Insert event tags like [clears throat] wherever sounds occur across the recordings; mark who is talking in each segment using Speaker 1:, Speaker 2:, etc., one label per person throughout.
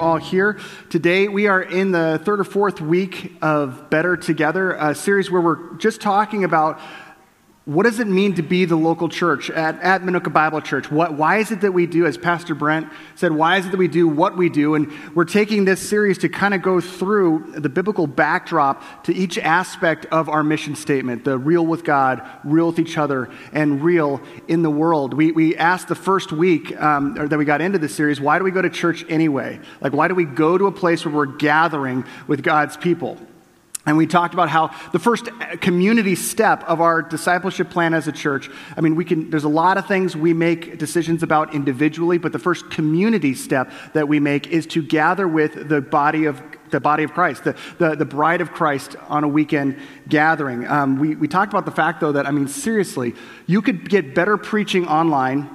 Speaker 1: all here. Today we are in the third or fourth week of better together a series where we're just talking about what does it mean to be the local church at, at Minooka Bible Church? What, why is it that we do, as Pastor Brent said, why is it that we do what we do? And we're taking this series to kind of go through the biblical backdrop to each aspect of our mission statement the real with God, real with each other, and real in the world. We, we asked the first week um, that we got into this series, why do we go to church anyway? Like, why do we go to a place where we're gathering with God's people? And we talked about how the first community step of our discipleship plan as a church, I mean, we can, there's a lot of things we make decisions about individually, but the first community step that we make is to gather with the body of the body of Christ, the, the, the bride of Christ on a weekend gathering. Um, we, we talked about the fact, though, that, I mean, seriously, you could get better preaching online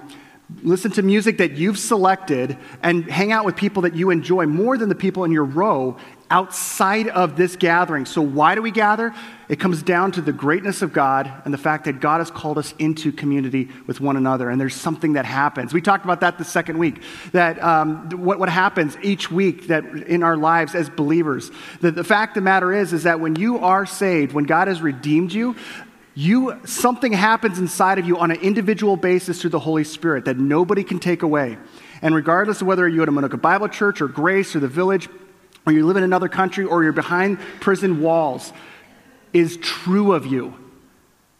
Speaker 1: listen to music that you've selected and hang out with people that you enjoy more than the people in your row outside of this gathering. So, why do we gather? It comes down to the greatness of God and the fact that God has called us into community with one another, and there's something that happens. We talked about that the second week. That um, what, what happens each week that in our lives as believers. The, the fact of the matter is, is that when you are saved, when God has redeemed you, you something happens inside of you on an individual basis through the Holy Spirit that nobody can take away. And regardless of whether you're at a Minooka Bible Church or Grace or the Village, or you live in another country, or you're behind prison walls, is true of you.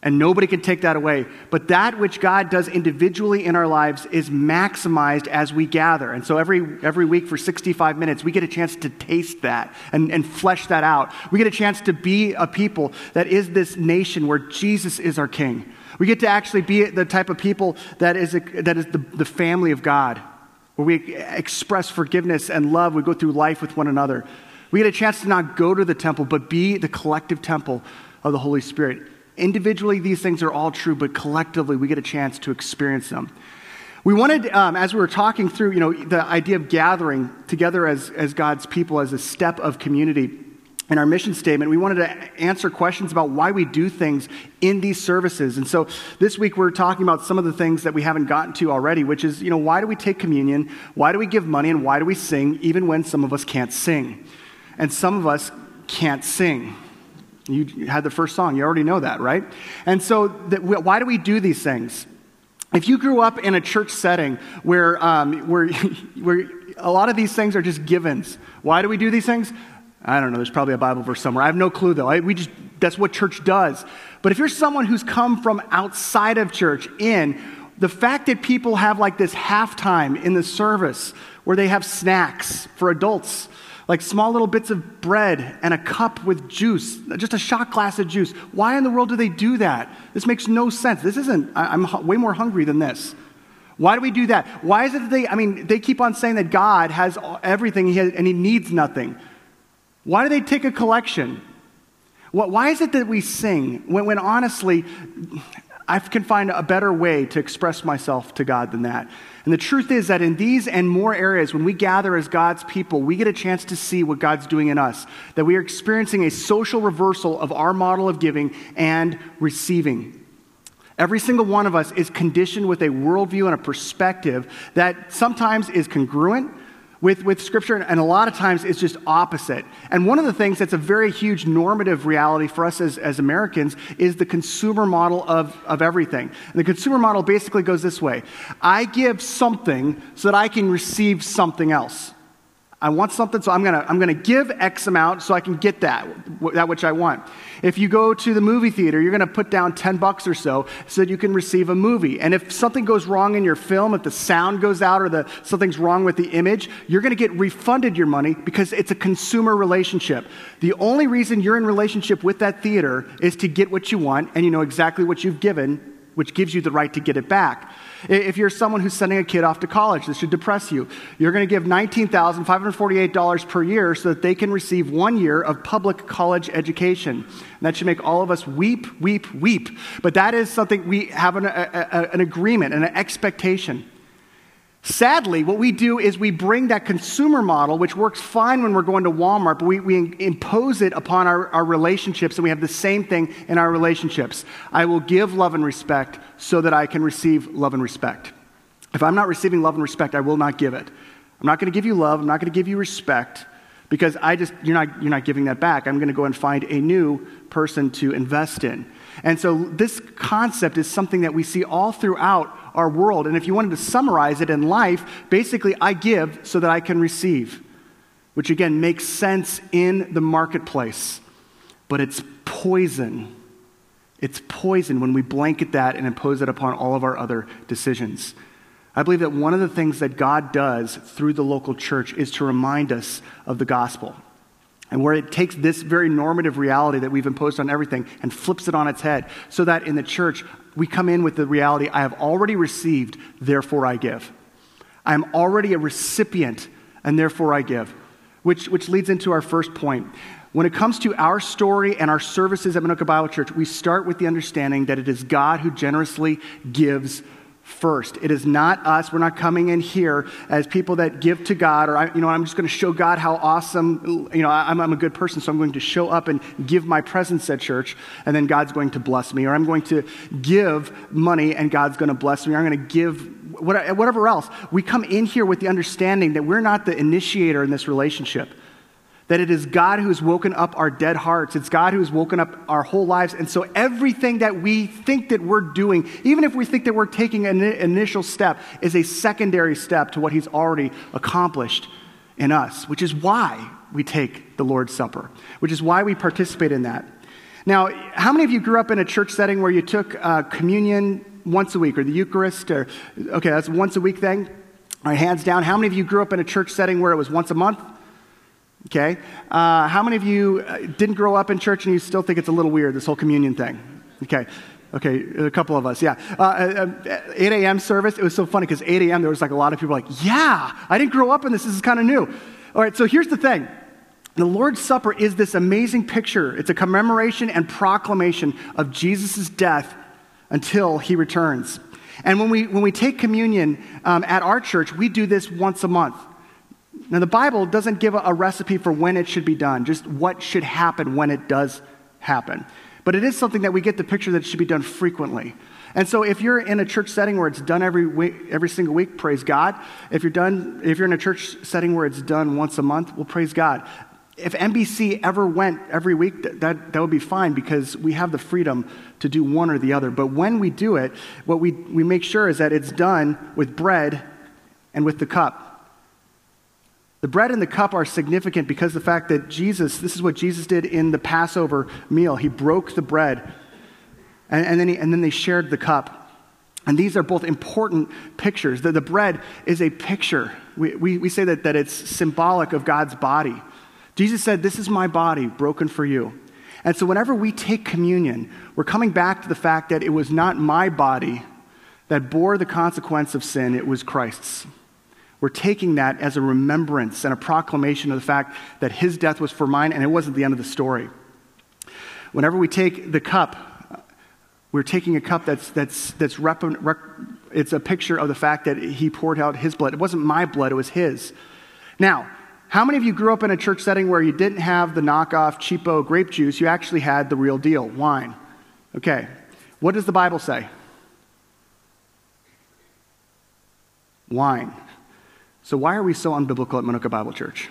Speaker 1: And nobody can take that away. But that which God does individually in our lives is maximized as we gather. And so every, every week for 65 minutes, we get a chance to taste that and, and flesh that out. We get a chance to be a people that is this nation where Jesus is our king. We get to actually be the type of people that is, a, that is the, the family of God where we express forgiveness and love. We go through life with one another. We get a chance to not go to the temple, but be the collective temple of the Holy Spirit. Individually, these things are all true, but collectively, we get a chance to experience them. We wanted, um, as we were talking through, you know, the idea of gathering together as, as God's people as a step of community in our mission statement, we wanted to answer questions about why we do things in these services. And so this week we're talking about some of the things that we haven't gotten to already, which is, you know, why do we take communion? Why do we give money? And why do we sing, even when some of us can't sing? And some of us can't sing. You had the first song, you already know that, right? And so, the, why do we do these things? If you grew up in a church setting where, um, where, [laughs] where a lot of these things are just givens, why do we do these things? I don't know, there's probably a Bible verse somewhere. I have no clue though. I, we just, that's what church does. But if you're someone who's come from outside of church in, the fact that people have like this halftime in the service where they have snacks for adults, like small little bits of bread and a cup with juice, just a shot glass of juice. Why in the world do they do that? This makes no sense. This isn't, I, I'm way more hungry than this. Why do we do that? Why is it that they, I mean, they keep on saying that God has everything and he needs nothing. Why do they take a collection? Why is it that we sing when, when honestly, I can find a better way to express myself to God than that? And the truth is that in these and more areas, when we gather as God's people, we get a chance to see what God's doing in us. That we are experiencing a social reversal of our model of giving and receiving. Every single one of us is conditioned with a worldview and a perspective that sometimes is congruent with, with Scripture, and a lot of times it's just opposite. And one of the things that's a very huge normative reality for us as, as Americans is the consumer model of, of everything. And the consumer model basically goes this way I give something so that I can receive something else. I want something, so I'm going to I'm to give X amount so I can get that, that which I want. If you go to the movie theater, you're going to put down 10 bucks or so so that you can receive a movie. And if something goes wrong in your film, if the sound goes out or the, something's wrong with the image, you're going to get refunded your money because it's a consumer relationship. The only reason you're in relationship with that theater is to get what you want, and you know exactly what you've given which gives you the right to get it back. If you're someone who's sending a kid off to college, this should depress you. You're going to give $19,548 per year so that they can receive one year of public college education. And that should make all of us weep, weep, weep. But that is something we have an, a, a, an agreement and an expectation. Sadly, what we do is we bring that consumer model, which works fine when we're going to Walmart, but we, we impose it upon our, our relationships, and we have the same thing in our relationships. I will give love and respect so that I can receive love and respect. If I'm not receiving love and respect, I will not give it. I'm not going to give you love. I'm not going to give you respect because I just, you're not, you're not giving that back. I'm going to go and find a new person to invest in. And so this concept is something that we see all throughout our world. And if you wanted to summarize it in life, basically, I give so that I can receive, which again makes sense in the marketplace. But it's poison. It's poison when we blanket that and impose it upon all of our other decisions. I believe that one of the things that God does through the local church is to remind us of the gospel. And where it takes this very normative reality that we've imposed on everything and flips it on its head, so that in the church, we come in with the reality I have already received, therefore I give. I am already a recipient, and therefore I give. Which, which leads into our first point. When it comes to our story and our services at Minooka Bible Church, we start with the understanding that it is God who generously gives first. It is not us. We're not coming in here as people that give to God, or, I, you know, I'm just going to show God how awesome, you know, I'm, I'm, a good person, so I'm going to show up and give my presence at church, and then God's going to bless me. Or I'm going to give money, and God's going to bless me. Or I'm going to give whatever else. We come in here with the understanding that we're not the initiator in this relationship. That it is God who has woken up our dead hearts. It's God who has woken up our whole lives. And so everything that we think that we're doing, even if we think that we're taking an initial step, is a secondary step to what He's already accomplished in us, which is why we take the Lord's Supper, which is why we participate in that. Now, how many of you grew up in a church setting where you took uh, communion once a week or the Eucharist? Or, okay, that's once a week thing. All right, hands down. How many of you grew up in a church setting where it was once a month? Okay? Uh, how many of you uh, didn't grow up in church and you still think it's a little weird, this whole communion thing? Okay. Okay, a couple of us, yeah. Uh, uh 8 a.m. service, it was so funny because 8 a.m. there was like a lot of people like, yeah, I didn't grow up in this, this is kind of new. All right, so here's the thing. The Lord's Supper is this amazing picture. It's a commemoration and proclamation of Jesus' death until he returns. And when we, when we take communion um, at our church, we do this once a month. Now, the Bible doesn't give a, recipe for when it should be done, just what should happen when it does happen. But it is something that we get the picture that it should be done frequently. And so, if you're in a church setting where it's done every week, every single week, praise God. If you're done, if you're in a church setting where it's done once a month, well, praise God. If NBC ever went every week, that, that, that would be fine because we have the freedom to do one or the other. But when we do it, what we, we make sure is that it's done with bread and with the cup. The bread and the cup are significant because the fact that Jesus, this is what Jesus did in the Passover meal. He broke the bread, and, and then, he, and then they shared the cup. And these are both important pictures. The, the bread is a picture. We, we, we say that, that it's symbolic of God's body. Jesus said, This is my body broken for you. And so whenever we take communion, we're coming back to the fact that it was not my body that bore the consequence of sin, it was Christ's. We're taking that as a remembrance and a proclamation of the fact that his death was for mine and it wasn't the end of the story. Whenever we take the cup, we're taking a cup that's, that's, that's rep, rep, it's a picture of the fact that he poured out his blood. It wasn't my blood, it was his. Now, how many of you grew up in a church setting where you didn't have the knockoff cheapo grape juice? You actually had the real deal, wine. Okay. What does the Bible say? Wine. So, why are we so unbiblical at Minooka Bible Church?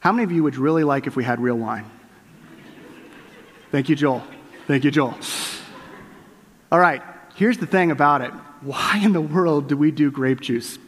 Speaker 1: How many of you would really like if we had real wine? Thank you, Joel. Thank you, Joel. All right, here's the thing about it. Why in the world do we do grape juice?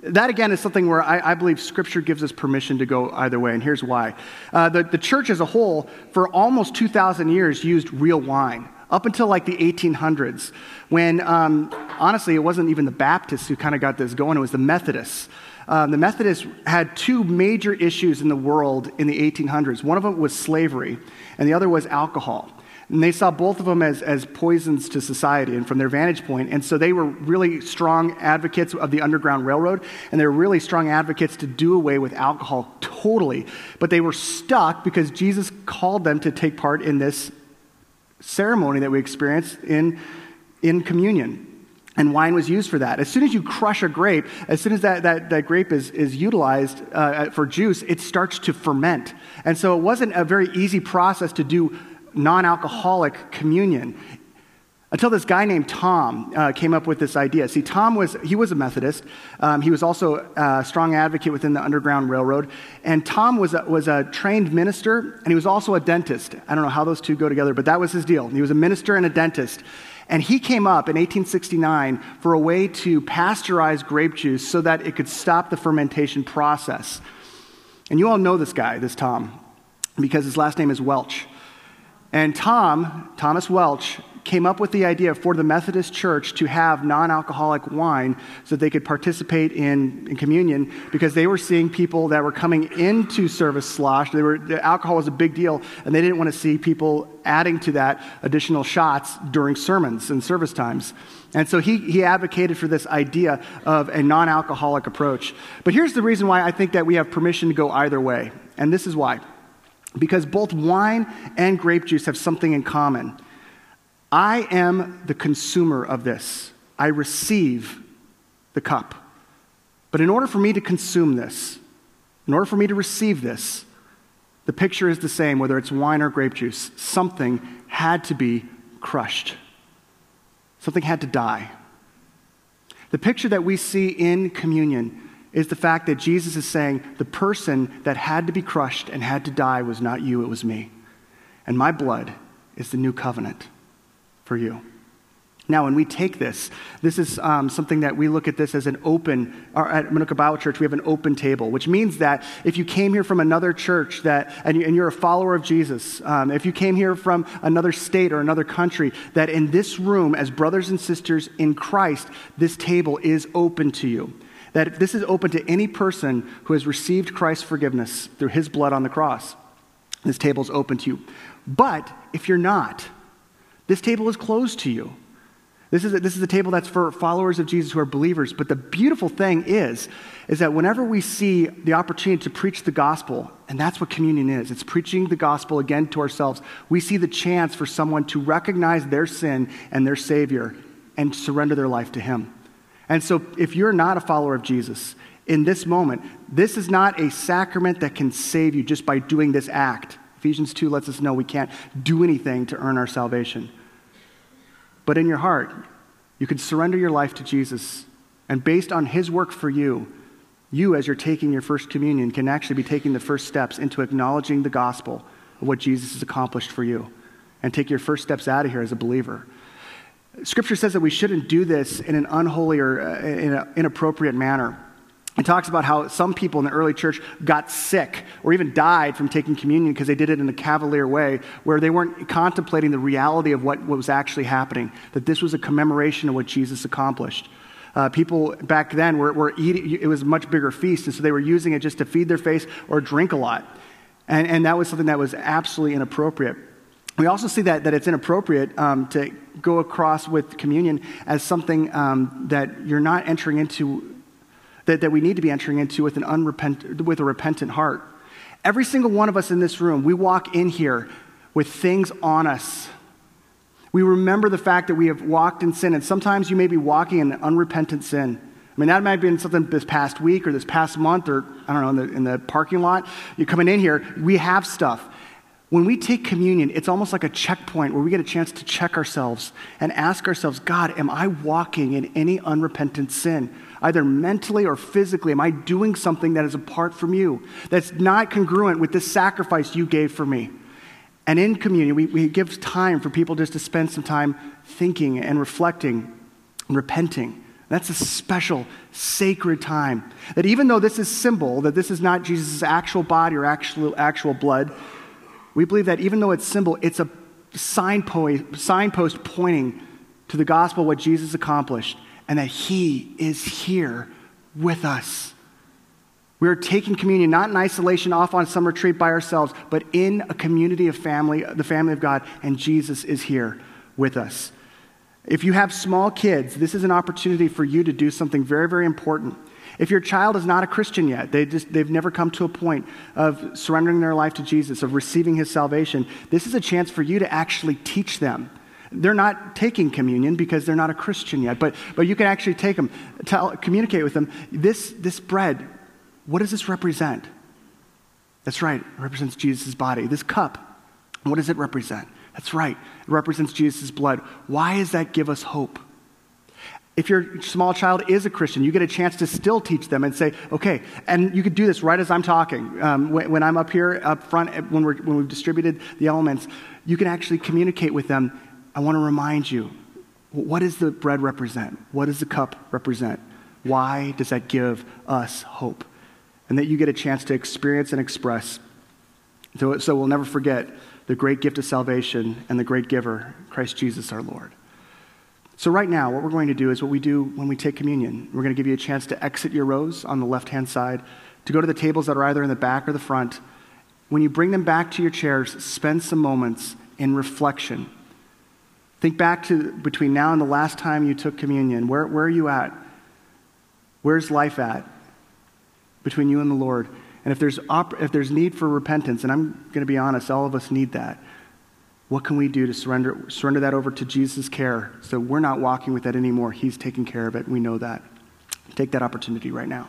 Speaker 1: That again is something where I, I, believe Scripture gives us permission to go either way, and here's why. Uh, the, the church as a whole, for almost 2,000 years, used real wine up until like the 1800s, when um, honestly, it wasn't even the Baptists who kind of got this going, it was the Methodists. Um, the Methodists had two major issues in the world in the 1800s. One of them was slavery, and the other was alcohol. And they saw both of them as, as poisons to society and from their vantage point. And so they were really strong advocates of the Underground Railroad, and they were really strong advocates to do away with alcohol totally. But they were stuck because Jesus called them to take part in this ceremony that we experience in, in communion. And wine was used for that. As soon as you crush a grape, as soon as that, that, that grape is, is utilized uh, for juice, it starts to ferment. And so it wasn't a very easy process to do non alcoholic communion. Until this guy named Tom uh, came up with this idea. See, Tom was, he was a Methodist. Um, he was also a strong advocate within the Underground Railroad. And Tom was a, was a trained minister, and he was also a dentist. I don't know how those two go together, but that was his deal. He was a minister and a dentist. And he came up in 1869 for a way to pasteurize grape juice so that it could stop the fermentation process. And you all know this guy, this Tom, because his last name is Welch. And Tom, Thomas Welch, came up with the idea for the Methodist Church to have non alcoholic wine so they could participate in, in communion because they were seeing people that were coming into service sloshed. They were, the alcohol was a big deal, and they didn't want to see people adding to that additional shots during sermons and service times. And so he, he advocated for this idea of a non alcoholic approach. But here's the reason why I think that we have permission to go either way. And this is why. Because both wine and grape juice have something in common. I am the consumer of this. I receive the cup. But in order for me to consume this, in order for me to receive this, the picture is the same, whether it's wine or grape juice. Something had to be crushed, something had to die. The picture that we see in communion is the fact that Jesus is saying the person that had to be crushed and had to die was not you, it was me. And my blood is the new covenant for you. Now, when we take this, this is um, something that we look at this as an open, or at Minooka Bible Church, we have an open table, which means that if you came here from another church that, and, you, are a follower of Jesus, um, if you came here from another state or another country, that in this room, as brothers and sisters in Christ, this table is open to you. That this is open to any person who has received Christ's forgiveness through his blood on the cross. This table is open to you. But if you're not, this table is closed to you. This is, a, this is a table that's for followers of Jesus who are believers. But the beautiful thing is, is that whenever we see the opportunity to preach the gospel, and that's what communion is, it's preaching the gospel again to ourselves, we see the chance for someone to recognize their sin and their Savior and surrender their life to Him. And so if you're not a follower of Jesus, in this moment, this is not a sacrament that can save you just by doing this act. Ephesians 2 lets us know we can't do anything to earn our salvation. But in your heart, you can surrender your life to Jesus. And based on his work for you, you, as you're taking your first communion, can actually be taking the first steps into acknowledging the gospel of what Jesus has accomplished for you and take your first steps out of here as a believer. Scripture says that we shouldn't do this in an unholy or uh, in an inappropriate manner. It talks about how some people in the early church got sick or even died from taking communion because they did it in a cavalier way, where they weren't contemplating the reality of what, was actually happening, that this was a commemoration of what Jesus accomplished. Uh, people back then were, were eating, it was a much bigger feast, and so they were using it just to feed their face or drink a lot. And, and that was something that was absolutely inappropriate. We also see that, that it's inappropriate um, to go across with communion as something um, that you're not entering into that, that we need to be entering into with, an unrepent, with a repentant heart. Every single one of us in this room, we walk in here with things on us. We remember the fact that we have walked in sin, and sometimes you may be walking in unrepentant sin. I mean, that might have been something this past week or this past month or, I don't know, in the, in the parking lot. You're coming in here, we have stuff. When we take communion, it's almost like a checkpoint where we get a chance to check ourselves and ask ourselves, God, am I walking in any unrepentant sin? either mentally or physically? Am I doing something that is apart from you, that's not congruent with this sacrifice you gave for me? And in communion, we, we give time for people just to spend some time thinking and reflecting and repenting. That's a special, sacred time. That even though this is symbol, that this is not Jesus' actual body or actual, actual blood, we believe that even though it's symbol, it's a signpost, signpost pointing to the gospel, what Jesus accomplished, and that He is here with us. We are taking communion not in isolation off on some retreat by ourselves, but in a community of family, the family of God, and Jesus is here with us. If you have small kids, this is an opportunity for you to do something very, very important. If your child is not a Christian yet, they just, they've never come to a point of surrendering their life to Jesus, of receiving his salvation, this is a chance for you to actually teach them they're not taking communion because they're not a Christian yet, but, but you can actually take them, tell, communicate with them. This, this bread, what does this represent? That's right, it represents Jesus' body. This cup, what does it represent? That's right. It represents Jesus' blood. Why does that give us hope? If your small child is a Christian, you get a chance to still teach them and say, okay, and you could do this right as I'm talking. Um, when, when, I'm up here up front, when, we're, when we've distributed the elements, you can actually communicate with them. I want to remind you what does the bread represent? What does the cup represent? Why does that give us hope? And that you get a chance to experience and express. So, so we'll never forget the great gift of salvation and the great giver, Christ Jesus our Lord. So, right now, what we're going to do is what we do when we take communion. We're going to give you a chance to exit your rows on the left hand side, to go to the tables that are either in the back or the front. When you bring them back to your chairs, spend some moments in reflection. Think back to between now and the last time you took communion. Where, where are you at? Where's life at between you and the Lord? And if there's, op- if there's need for repentance, and I'm going to be honest, all of us need that. What can we do to surrender, surrender that over to Jesus' care so we're not walking with that anymore? He's taking care of it. We know that. Take that opportunity right now.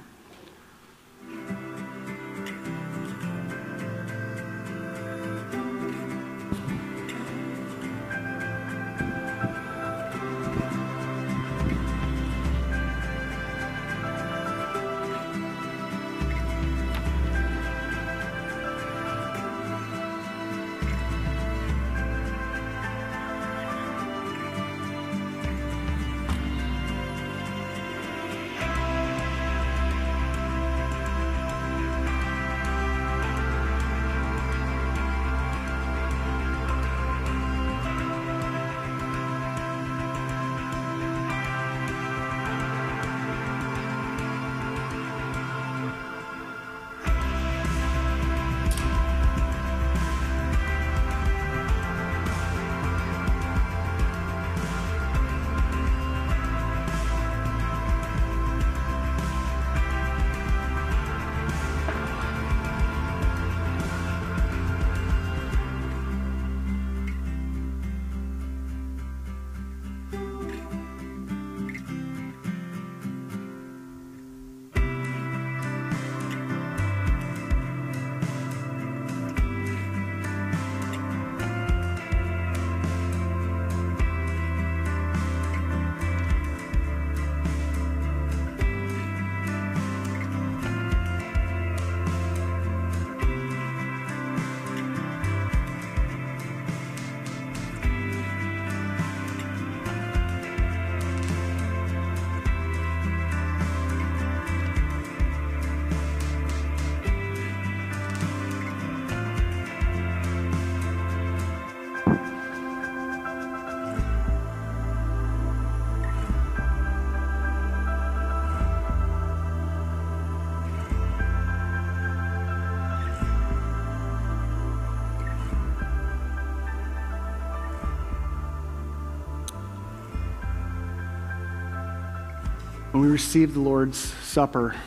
Speaker 1: We receive the Lord's Supper,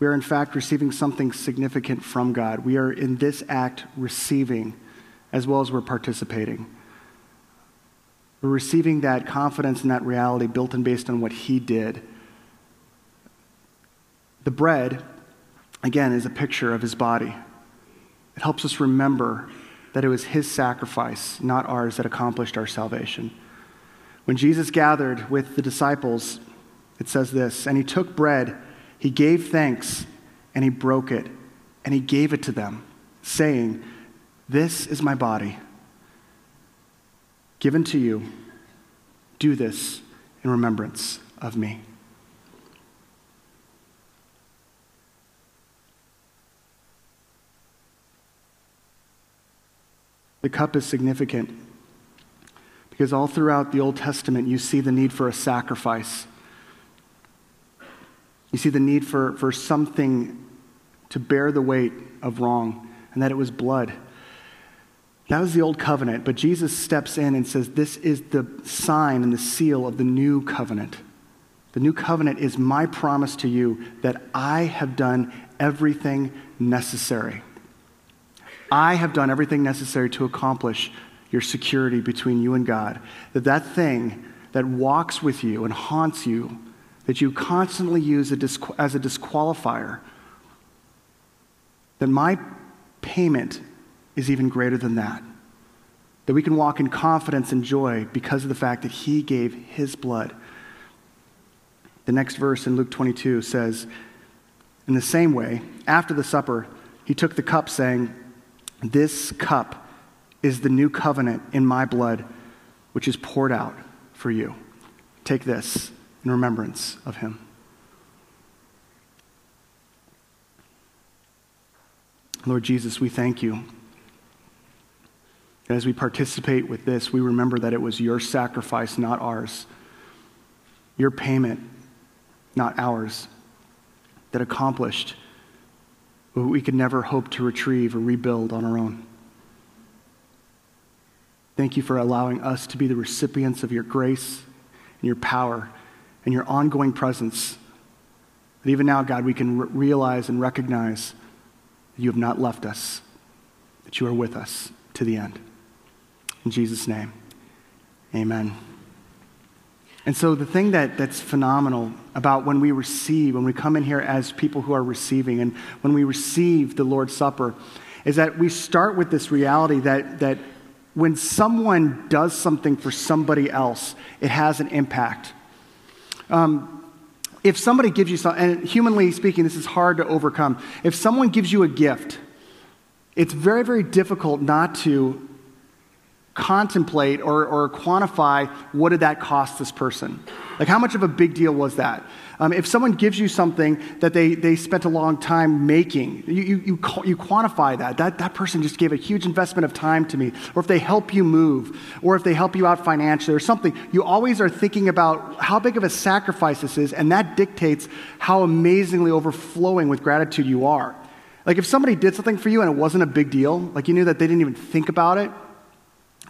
Speaker 1: we are in fact receiving something significant from God. We are in this act receiving as well as we're participating. We're receiving that confidence and that reality built and based on what He did. The bread, again, is a picture of His body. It helps us remember that it was His sacrifice, not ours, that accomplished our salvation. When Jesus gathered with the disciples, it says this And he took bread, he gave thanks, and he broke it, and he gave it to them, saying, This is my body, given to you. Do this in remembrance of me. The cup is significant because all throughout the Old Testament, you see the need for a sacrifice. You see the need for, for something to bear the weight of wrong, and that it was blood. That was the old covenant, but Jesus steps in and says, This is the sign and the seal of the new covenant. The new covenant is my promise to you that I have done everything necessary. I have done everything necessary to accomplish your security between you and God. That that thing that walks with you and haunts you, that you constantly use as a disqualifier, that my payment is even greater than that. that we can walk in confidence and joy because of the fact that he gave his blood. The next verse in Luke 22 says, In the same way, after the supper, he took the cup, saying, This cup is the new covenant in my blood, which is poured out for you. Take this in remembrance of him. Lord Jesus, we thank you. As we participate with this, we remember that it was your sacrifice, not ours, your payment, not ours, that accomplished what we could never hope to retrieve or rebuild on our own. Thank you for allowing us to be the recipients of your grace and your power and your ongoing presence. That even now, God, we can re- realize and recognize that you have not left us, that you are with us to the end. In Jesus' name, amen. And so, the thing that, that's phenomenal about when we receive, when we come in here as people who are receiving, and when we receive the Lord's Supper, is that we start with this reality that, that when someone does something for somebody else, it has an impact. Um, if somebody gives you something, and humanly speaking, this is hard to overcome. If someone gives you a gift, it's very, very difficult not to contemplate or, or quantify what did that cost this person? Like how much of a big deal was that? Um, if someone gives you something that they, they spent a long time making you, you, you, you quantify that. that that person just gave a huge investment of time to me. Or if they help you move or if they help you out financially or something you always are thinking about how big of a sacrifice this is and that dictates how amazingly overflowing with gratitude you are. Like if somebody did something for you and it wasn't a big deal like you knew that they didn't even think about it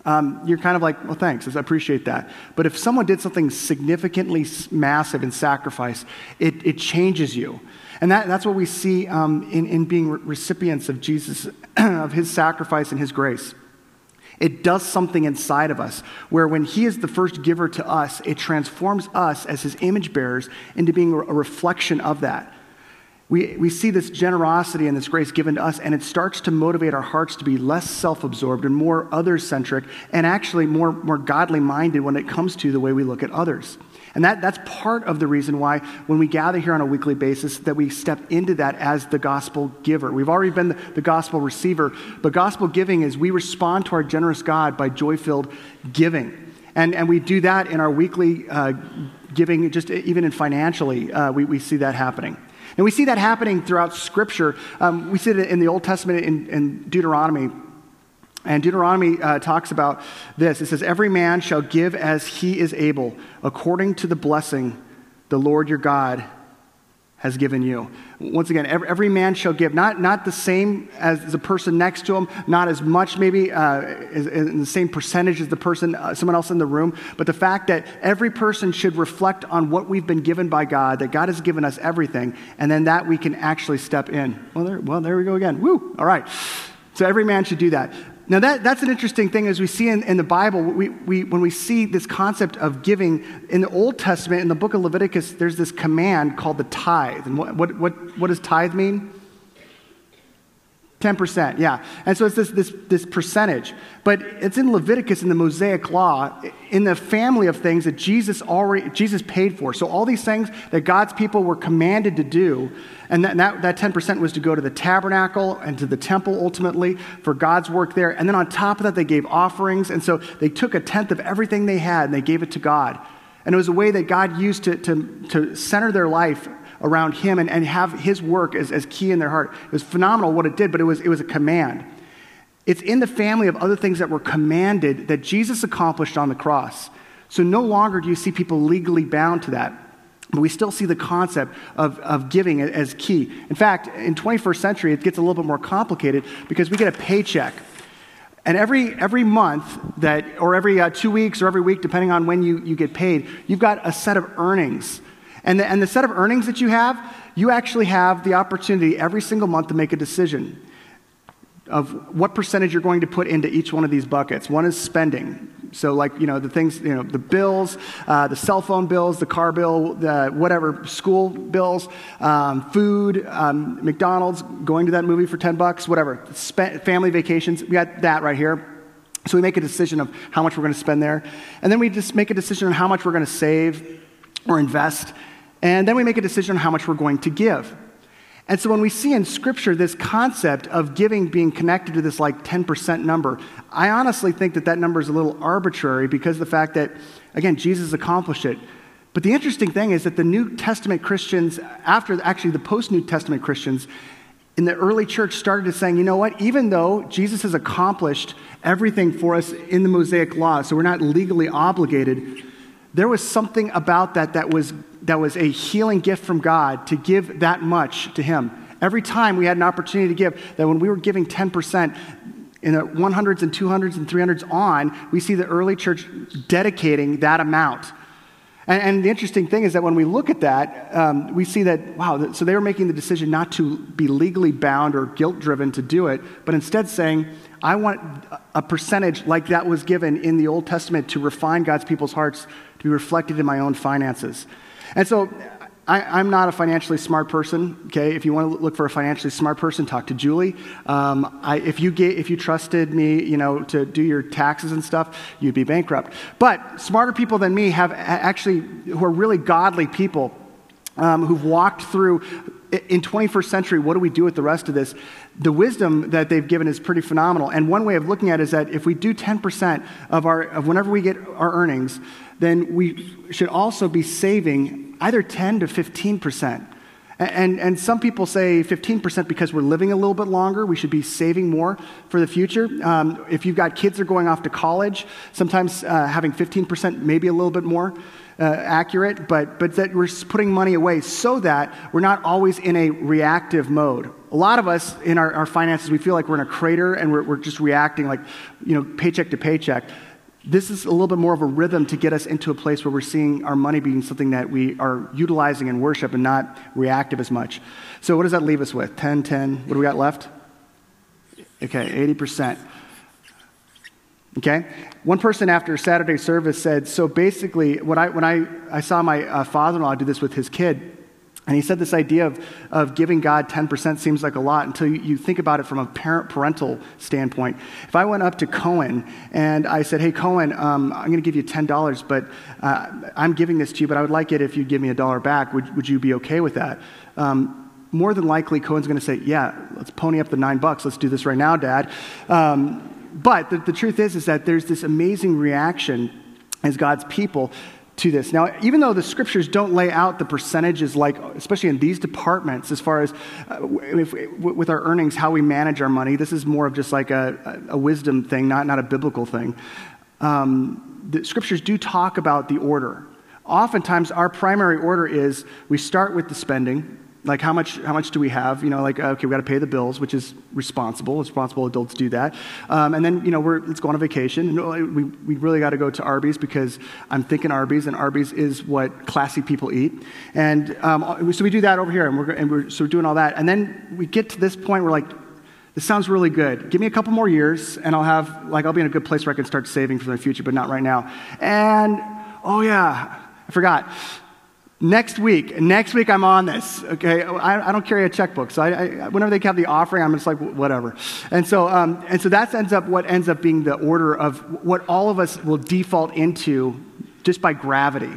Speaker 1: um, you're kind of like, well, thanks, I appreciate that. But if someone did something significantly massive in sacrifice, it, it changes you. And that, that's what we see um, in, in being recipients of Jesus, [clears throat] of his sacrifice and his grace. It does something inside of us where when he is the first giver to us, it transforms us as his image bearers into being a reflection of that we, we see this generosity and this grace given to us, and it starts to motivate our hearts to be less self absorbed and more other centric, and actually more, more godly minded when it comes to the way we look at others. And that, that's part of the reason why, when we gather here on a weekly basis, that we step into that as the gospel giver. We've already been the, the gospel receiver, but gospel giving is we respond to our generous God by joy filled giving. And, and we do that in our weekly uh, giving, just even in financially, uh, we, we see that happening. And we see that happening throughout Scripture. Um, we see it in the Old Testament in, in Deuteronomy. And Deuteronomy uh, talks about this. It says, Every man shall give as he is able, according to the blessing the Lord your God has given you. Once again, every, every, man shall give, not, not the same as the person next to him, not as much maybe uh, in the same percentage as the person, uh, someone else in the room, but the fact that every person should reflect on what we've been given by God, that God has given us everything, and then that we can actually step in. Well, there, well, there we go again. Woo! All right. So every man should do that. Now, that, that's an interesting thing as we see in, in the Bible. We, we, when we see this concept of giving in the Old Testament, in the book of Leviticus, there's this command called the tithe. And what, what, what, what does tithe mean? 10%, yeah. And so it's this, this, this percentage. But it's in Leviticus in the Mosaic Law, in the family of things that Jesus already Jesus paid for. So all these things that God's people were commanded to do, and that, that, that 10% was to go to the tabernacle and to the temple ultimately for God's work there. And then on top of that, they gave offerings. And so they took a tenth of everything they had and they gave it to God. And it was a way that God used to, to, to center their life around him and, and have his work as, as key in their heart. It was phenomenal what it did, but it was, it was a command. It's in the family of other things that were commanded that Jesus accomplished on the cross. So no longer do you see people legally bound to that. But we still see the concept of, of giving as key. In fact, in 21st century, it gets a little bit more complicated because we get a paycheck. And every, every month that, or every uh, two weeks or every week, depending on when you, you get paid, you've got a set of earnings and the, and the set of earnings that you have, you actually have the opportunity every single month to make a decision of what percentage you're going to put into each one of these buckets. One is spending. So, like, you know, the things, you know, the bills, uh, the cell phone bills, the car bill, the whatever, school bills, um, food, um, McDonald's, going to that movie for 10 bucks, whatever, family vacations. We got that right here. So we make a decision of how much we're going to spend there. And then we just make a decision on how much we're going to save or invest. And then we make a decision on how much we're going to give. And so when we see in Scripture this concept of giving being connected to this like 10% number, I honestly think that that number is a little arbitrary because the fact that, again, Jesus accomplished it. But the interesting thing is that the New Testament Christians, after actually the post New Testament Christians, in the early church started to saying, you know what, even though Jesus has accomplished everything for us in the Mosaic law, so we're not legally obligated, there was something about that that was, that was a healing gift from God to give that much to Him. Every time we had an opportunity to give, that when we were giving 10%, in the 100s and 200s and 300s on, we see the early church dedicating that amount and, and, the interesting thing is that when we look at that, um, we see that, wow, so they were making the decision not to be legally bound or guilt driven to do it, but instead saying, I want a percentage like that was given in the Old Testament to refine God's people's hearts to be reflected in my own finances. And so I, am not a financially smart person. Okay, if you want to look for a financially smart person, talk to Julie. Um, I, if you get, if you trusted me, you know, to do your taxes and stuff, you'd be bankrupt. But smarter people than me have actually who are really godly people um, who've walked through in 21st century. What do we do with the rest of this? The wisdom that they've given is pretty phenomenal. And one way of looking at it is that if we do 10% of our of whenever we get our earnings, then we should also be saving either 10 to 15%. And, and some people say 15% because we're living a little bit longer. We should be saving more for the future. Um, if you've got kids that are going off to college, sometimes uh, having 15% maybe a little bit more uh, accurate, but, but that we're putting money away so that we're not always in a reactive mode. A lot of us in our, our finances, we feel like we're in a crater and we're, we're just reacting like, you know, paycheck to paycheck. This is a little bit more of a rhythm to get us into a place where we're seeing our money being something that we are utilizing in worship and not reactive as much. So, what does that leave us with? 10, 10. What do we got left? Okay, 80%. Okay? One person after Saturday service said, So basically, when I, when I, I saw my uh, father in law do this with his kid, and he said this idea of, of giving God 10% seems like a lot until you, you think about it from a parent parental standpoint. If I went up to Cohen and I said, Hey, Cohen, um, I'm going to give you $10, but uh, I'm giving this to you, but I would like it if you'd give me a dollar back. Would, would you be okay with that? Um, more than likely, Cohen's going to say, Yeah, let's pony up the nine bucks. Let's do this right now, Dad. Um, but the, the truth is, is that there's this amazing reaction as God's people to this. Now, even though the scriptures don't lay out the percentages, like, especially in these departments, as far as uh, if, with our earnings, how we manage our money, this is more of just like a, a wisdom thing, not, not a biblical thing. Um, the scriptures do talk about the order. Oftentimes, our primary order is we start with the spending, like how much how much do we have? You know like okay we got to pay the bills which is responsible responsible adults do that. Um, and then you know we're let's go on a vacation. And we, we really got to go to arby's because i'm thinking arby's and arby's is what classy people eat. And um, so we do that over here and we're, and we're so we're doing all that. And then we get to this point we're like this sounds really good. Give me a couple more years and i'll have like i'll be in a good place where i can start saving for the future but not right now. And oh yeah i forgot Next week, next week I'm on this. Okay, I, I don't carry a checkbook, so I, I, whenever they have the offering, I'm just like whatever. And so, um, and so that ends up what ends up being the order of what all of us will default into just by gravity.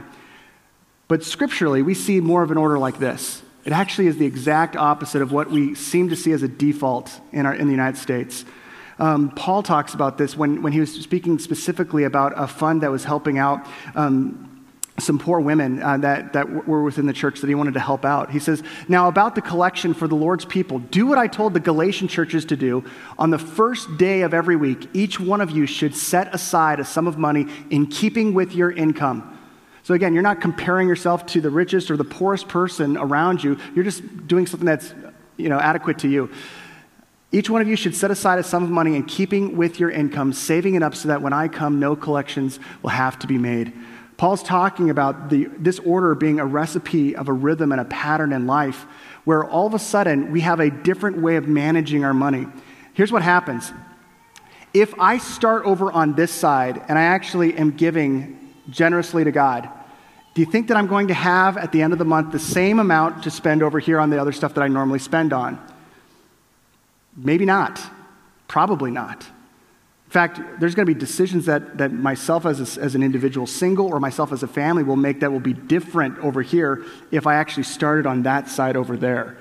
Speaker 1: But scripturally, we see more of an order like this. It actually is the exact opposite of what we seem to see as a default in, our, in the United States. Um, Paul talks about this when, when he was speaking specifically about a fund that was helping out um, some poor women uh, that, that were within the church that he wanted to help out. He says, Now, about the collection for the Lord's people, do what I told the Galatian churches to do. On the first day of every week, each one of you should set aside a sum of money in keeping with your income. So, again, you're not comparing yourself to the richest or the poorest person around you. You're just doing something that's you know, adequate to you. Each one of you should set aside a sum of money in keeping with your income, saving it up so that when I come, no collections will have to be made. Paul's talking about the, this order being a recipe of a rhythm and a pattern in life where all of a sudden we have a different way of managing our money. Here's what happens if I start over on this side and I actually am giving generously to God, do you think that I'm going to have at the end of the month the same amount to spend over here on the other stuff that I normally spend on? Maybe not. Probably not. In fact, there's going to be decisions that, that myself as, a, as an individual single or myself as a family will make that will be different over here if I actually started on that side over there.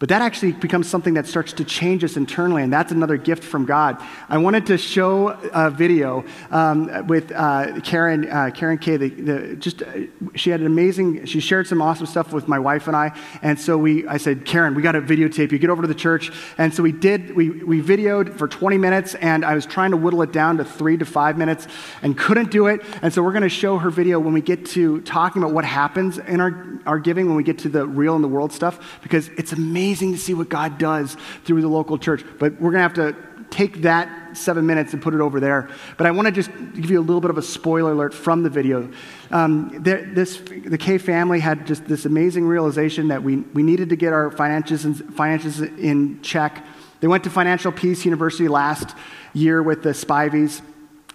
Speaker 1: But that actually becomes something that starts to change us internally, and that's another gift from God. I wanted to show a video um, with uh, Karen, uh, Karen Kay. The, the, just, uh, she had an amazing, she shared some awesome stuff with my wife and I. And so we, I said, Karen, we got to videotape you. Get over to the church. And so we did, we, we videoed for 20 minutes, and I was trying to whittle it down to three to five minutes and couldn't do it. And so we're going to show her video when we get to talking about what happens in our, our giving, when we get to the real and the world stuff, because it's amazing amazing to see what God does through the local church. But we're going to have to take that seven minutes and put it over there. But I want to just give you a little bit of a spoiler alert from the video. Um, there, this, the K family had just this amazing realization that we, we needed to get our finances, in, finances in check. They went to Financial Peace University last year with the Spiveys.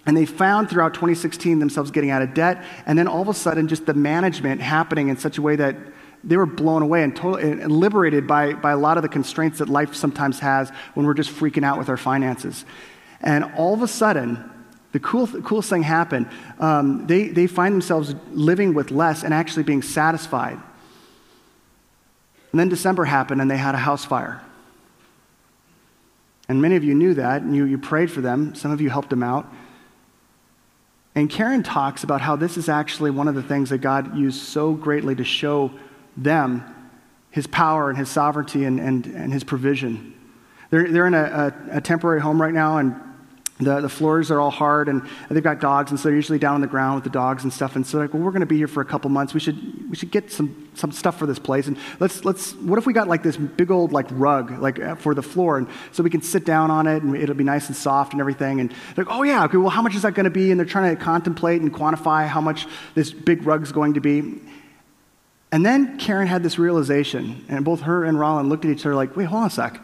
Speaker 1: And they found throughout 2016 themselves getting out of debt, and then all of a sudden, just the management happening in such a way that they were blown away and, totally, and liberated by, by a lot of the constraints that life sometimes has when we're just freaking out with our finances. And all of a sudden, the cool, coolest thing happened. Um, they, they find themselves living with less and actually being satisfied. And then December happened and they had a house fire. And many of you knew that and you, you prayed for them. Some of you helped them out. And Karen talks about how this is actually one of the things that God used so greatly to show them his power and his sovereignty and, and, and his provision. They're, they're in a, a, a temporary home right now, and the, the floors are all hard, and they've got dogs, and so they're usually down on the ground with the dogs and stuff. And so, like, well, we're going to be here for a couple months. We should, we should get some, some stuff for this place. And let's, let's, what if we got like this big old like rug, like uh, for the floor, and so we can sit down on it, and it'll be nice and soft and everything. And they're like, oh yeah, okay, well, how much is that going to be? And they're trying to contemplate and quantify how much this big rug's going to be. And then Karen had this realization, and both her and Rollin looked at each other like, wait, hold on a sec.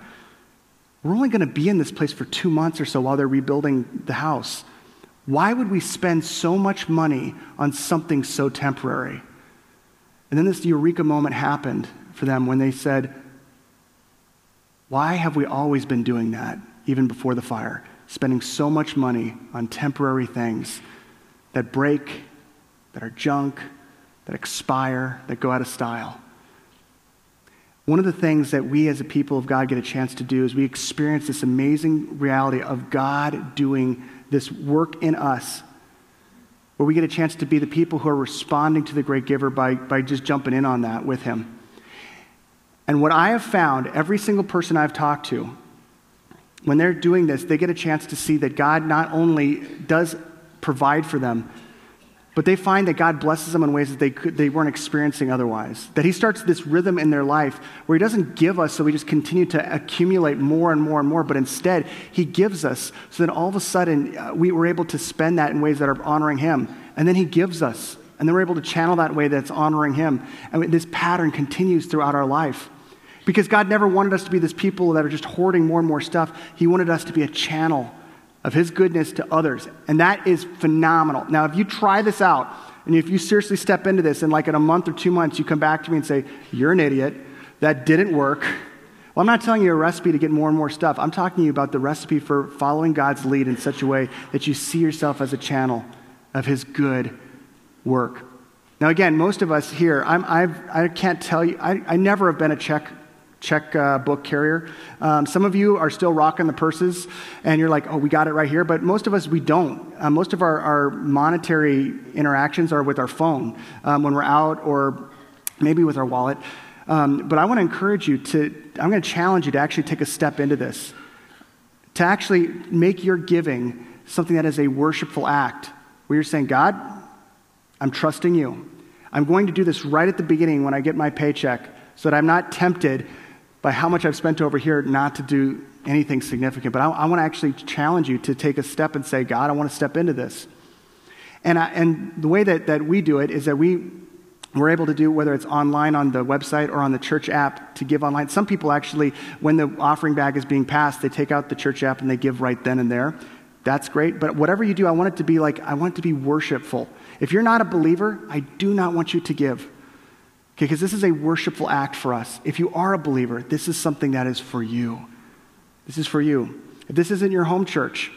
Speaker 1: We're only going to be in this place for two months or so while they're rebuilding the house. Why would we spend so much money on something so temporary? And then this eureka moment happened for them when they said, Why have we always been doing that, even before the fire? Spending so much money on temporary things that break, that are junk, that expire, that go out of style. One of the things that we as a people of God get a chance to do is we experience this amazing reality of God doing this work in us, where we get a chance to be the people who are responding to the great giver by, by just jumping in on that with him. And what I have found, every single person I've talked to, when they're doing this, they get a chance to see that God not only does provide for them, but they find that God blesses them in ways that they, could, they weren't experiencing otherwise. That He starts this rhythm in their life where He doesn't give us so we just continue to accumulate more and more and more, but instead He gives us so that all of a sudden uh, we were able to spend that in ways that are honoring Him. And then He gives us, and then we're able to channel that way that's honoring Him. And this pattern continues throughout our life. Because God never wanted us to be this people that are just hoarding more and more stuff, He wanted us to be a channel of his goodness to others. And that is phenomenal. Now, if you try this out, and if you seriously step into this, and like in a month or two months, you come back to me and say, You're an idiot, that didn't work. Well, I'm not telling you a recipe to get more and more stuff. I'm talking to you about the recipe for following God's lead in such a way that you see yourself as a channel of his good work. Now, again, most of us here, I'm, I've, I can't tell you, I, I never have been a check check uh, book carrier. Um, some of you are still rocking the purses and you're like, oh, we got it right here. But most of us, we don't. Uh, most of our, our, monetary interactions are with our phone um, when we're out or maybe with our wallet. Um, but I want to encourage you to, I'm going to challenge you to actually take a step into this, to actually make your giving something that is a worshipful act where you're saying, God, I'm trusting you. I'm going to do this right at the beginning when I get my paycheck so that I'm not tempted by how much I've spent over here not to do anything significant. But I, I want to actually challenge you to take a step and say, God, I want to step into this. And, I, and the way that, that we do it is that we, we're able to do whether it's online on the website or on the church app to give online. Some people actually, when the offering bag is being passed, they take out the church app and they give right then and there. That's great. But whatever you do, I want it to be like, I want it to be worshipful. If you're not a believer, I do not want you to give. Because this is a worshipful act for us. If you are a believer, this is something that is for you. This is for you. If this isn't your home church,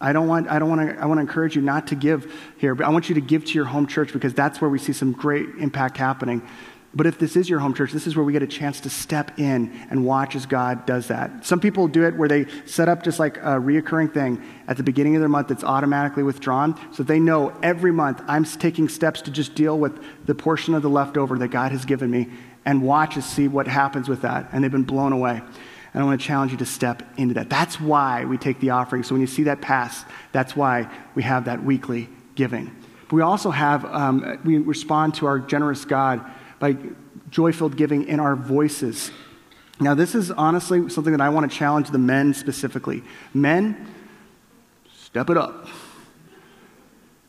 Speaker 1: I don't want, I don't want to, I want to encourage you not to give here, but I want you to give to your home church because that's where we see some great impact happening. But if this is your home church, this is where we get a chance to step in and watch as God does that. Some people do it where they set up just like a reoccurring thing at the beginning of their month that's automatically withdrawn. So they know every month I'm taking steps to just deal with the portion of the leftover that God has given me and watch and see what happens with that. And they've been blown away. And I want to challenge you to step into that. That's why we take the offering. So when you see that pass, that's why we have that weekly giving. But we also have, um, we respond to our generous God by joy filled giving in our voices. Now, this is honestly something that I want to challenge the men specifically. Men, step it up.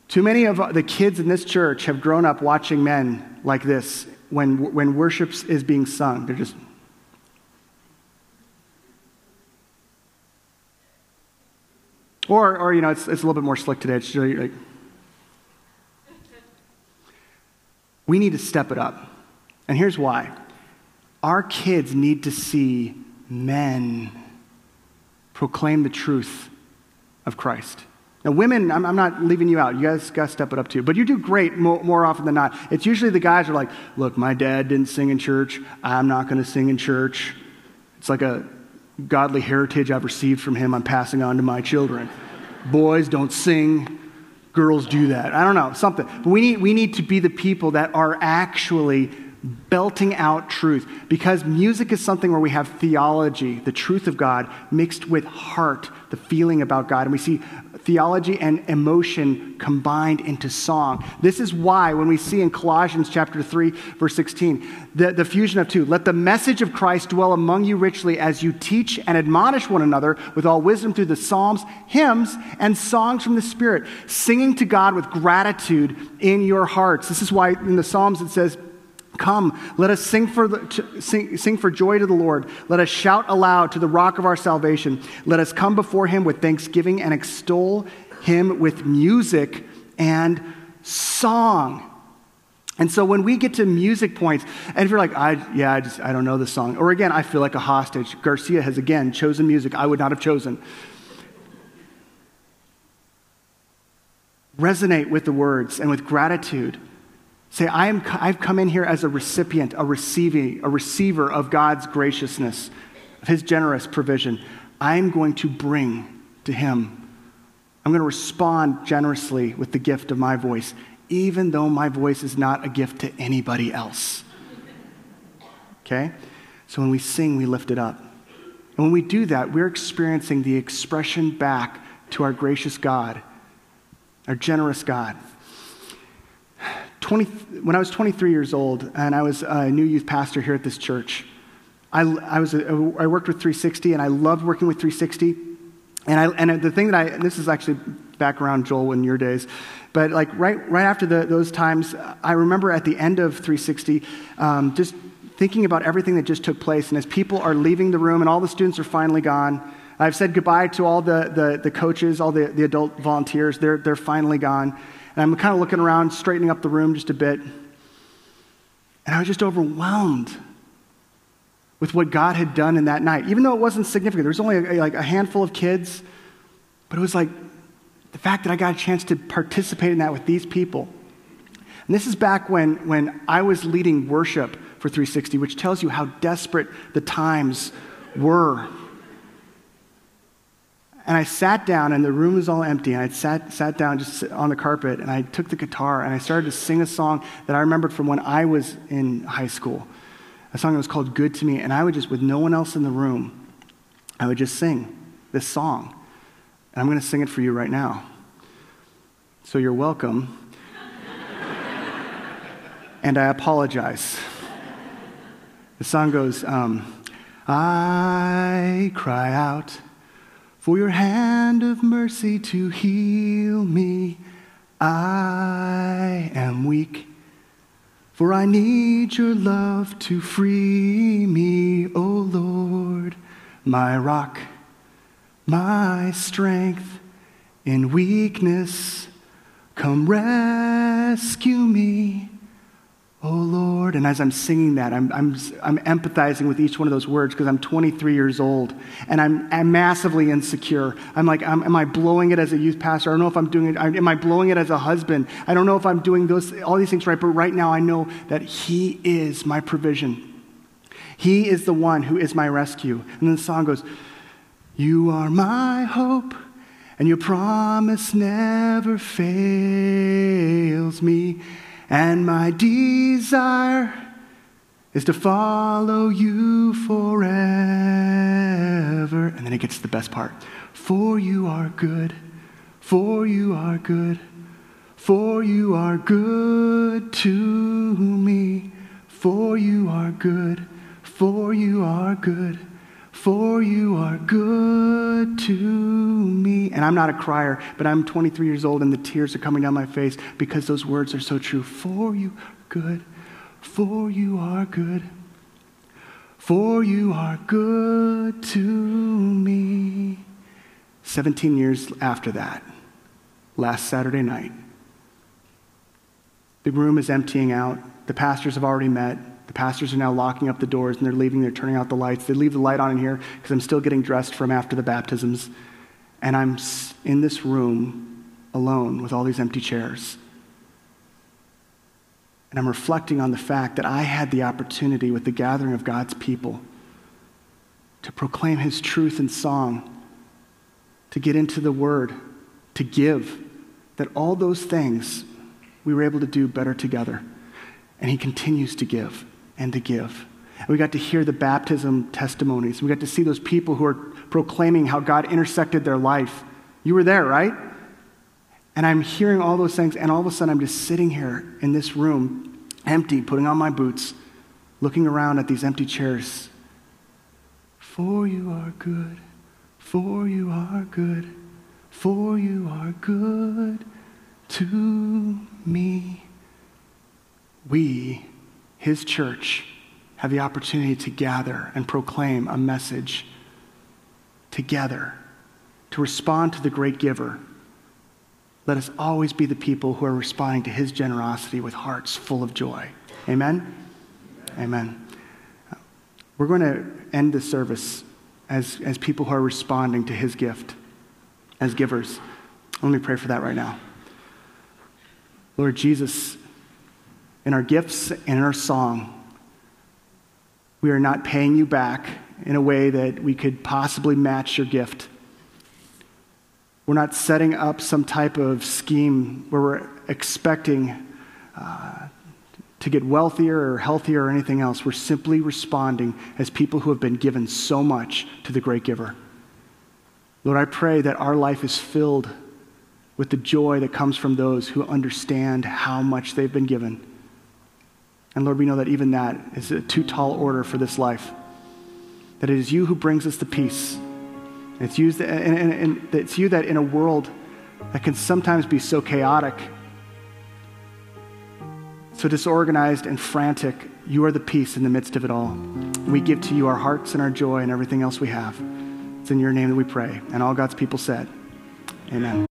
Speaker 1: Too many of the kids in this church have grown up watching men like this when, when worship is being sung. They're just. Or, or you know, it's, it's a little bit more slick today. It's like. We need to step it up. And here's why our kids need to see men proclaim the truth of Christ. Now, women, I'm, I'm, not leaving you out. You guys got to step it up too. But you do great more, more, often than not. It's usually the guys are like, look, my dad didn't sing in church. I'm not going to sing in church. It's like a godly heritage I've received from him I'm passing on to my children. Boys don't sing, girls do that. I don't know, something. But we need, we need to be the people that are actually belting out truth because music is something where we have theology, the truth of God, mixed with heart, the feeling about God. And we see theology and emotion combined into song. This is why, when we see in Colossians chapter 3, verse 16, the, the fusion of two, let the message of Christ dwell among you richly as you teach and admonish one another with all wisdom through the psalms, hymns, and songs from the Spirit, singing to God with gratitude in your hearts. This is why in the Psalms it says, Come, let us sing for, the, to, sing, sing for joy to the Lord. Let us shout aloud to the rock of our salvation. Let us come before him with thanksgiving and extol him with music and song. And so when we get to music points, and if you're like, I, yeah, I just, I don't know this song. Or again, I feel like a hostage. Garcia has again chosen music I would not have chosen. Resonate with the words and with gratitude. Say, I am, I've come in here as a recipient, a receiving, a receiver of God's graciousness, of His generous provision. I'm going to bring to Him. I'm going to respond generously with the gift of my voice, even though my voice is not a gift to anybody else. Okay? So when we sing, we lift it up. And when we do that, we're experiencing the expression back to our gracious God, our generous God. 20, when I was 23 years old and I was a new youth pastor here at this church, I, I, was a, I worked with 360 and I loved working with 360. And, I, and the thing that I, this is actually back around Joel in your days, but like right, right after the, those times, I remember at the end of 360 um, just thinking about everything that just took place. And as people are leaving the room and all the students are finally gone, I've said goodbye to all the, the, the coaches, all the, the adult volunteers. They're, they're finally gone. And I'm kind of looking around, straightening up the room just a bit. And I was just overwhelmed with what God had done in that night. Even though it wasn't significant, there was only a, like a handful of kids, but it was like the fact that I got a chance to participate in that with these people. And this is back when, when I was leading worship for 360, which tells you how desperate the times were. And I sat down, and the room was all empty. And I sat, sat down just on the carpet, and I took the guitar, and I started to sing a song that I remembered from when I was in high school. A song that was called Good to Me. And I would just, with no one else in the room, I would just sing this song. And I'm going to sing it for you right now. So you're welcome. [laughs] and I apologize. The song goes, um, I cry out for your hand of mercy to heal me. I am weak, for I need your love to free me, O Lord, my rock, my strength in weakness. Come rescue me, Oh Lord. And as I'm singing that, I'm, I'm, I'm empathizing with each one of those words because I'm 23 years old and I'm, I'm massively insecure. I'm like, I'm, am I blowing it as a youth pastor? I don't know if I'm doing it. Am I blowing it as a husband? I don't know if I'm doing those, all these things right, but right now I know that He is my provision. He is the one who is my rescue. And then the song goes, You are my hope, and your promise never fails me. And my desire is to follow you forever. And then it gets to the best part. For you are good, for you are good, for you are good to me. For you are good, for you are good for you are good to me. And I'm not a crier, but I'm 23 years old and the tears are coming down my face because those words are so true. For you are good, for you are good, for you are good to me. 17 years after that, last Saturday night, the room is emptying out. The pastors have already met. Pastors are now locking up the doors and they're leaving, they're turning out the lights. They leave the light on in here because I'm still getting dressed from after the baptisms. And I'm in this room alone with all these empty chairs. And I'm reflecting on the fact that I had the opportunity with the gathering of God's people to proclaim His truth in song, to get into the Word, to give, that all those things we were able to do better together. And He continues to give and to give. And we got to hear the baptism testimonies. We got to see those people who are proclaiming how God intersected their life. You were there, right? And I'm hearing all those things, and all of a sudden I'm just sitting here in this room, empty, putting on my boots, looking around at these empty chairs. For you are good, for you are good, for you are good to me. We his church have the opportunity to gather and proclaim a message together, to respond to the great giver. Let us always be the people who are responding to his generosity with hearts full of joy. Amen? Amen. We're going to end the service as, as people who are responding to his gift, as givers. Let me pray for that right now. Lord Jesus, in our gifts and in our song, we are not paying you back in a way that we could possibly match your gift. We're not setting up some type of scheme where we're expecting uh, to get wealthier or healthier or anything else. We're simply responding as people who have been given so much to the great giver. Lord, I pray that our life is filled with the joy that comes from those who understand how much they've been given and Lord, we know that even that is a too tall order for this life. That it is you who brings us the peace. And it's, and, and, and it's you that in a world that can sometimes be so chaotic, so disorganized and frantic, you are the peace in the midst of it all. We give to you our hearts and our joy and everything else we have. It's in your name that we pray. And all God's people said, Amen.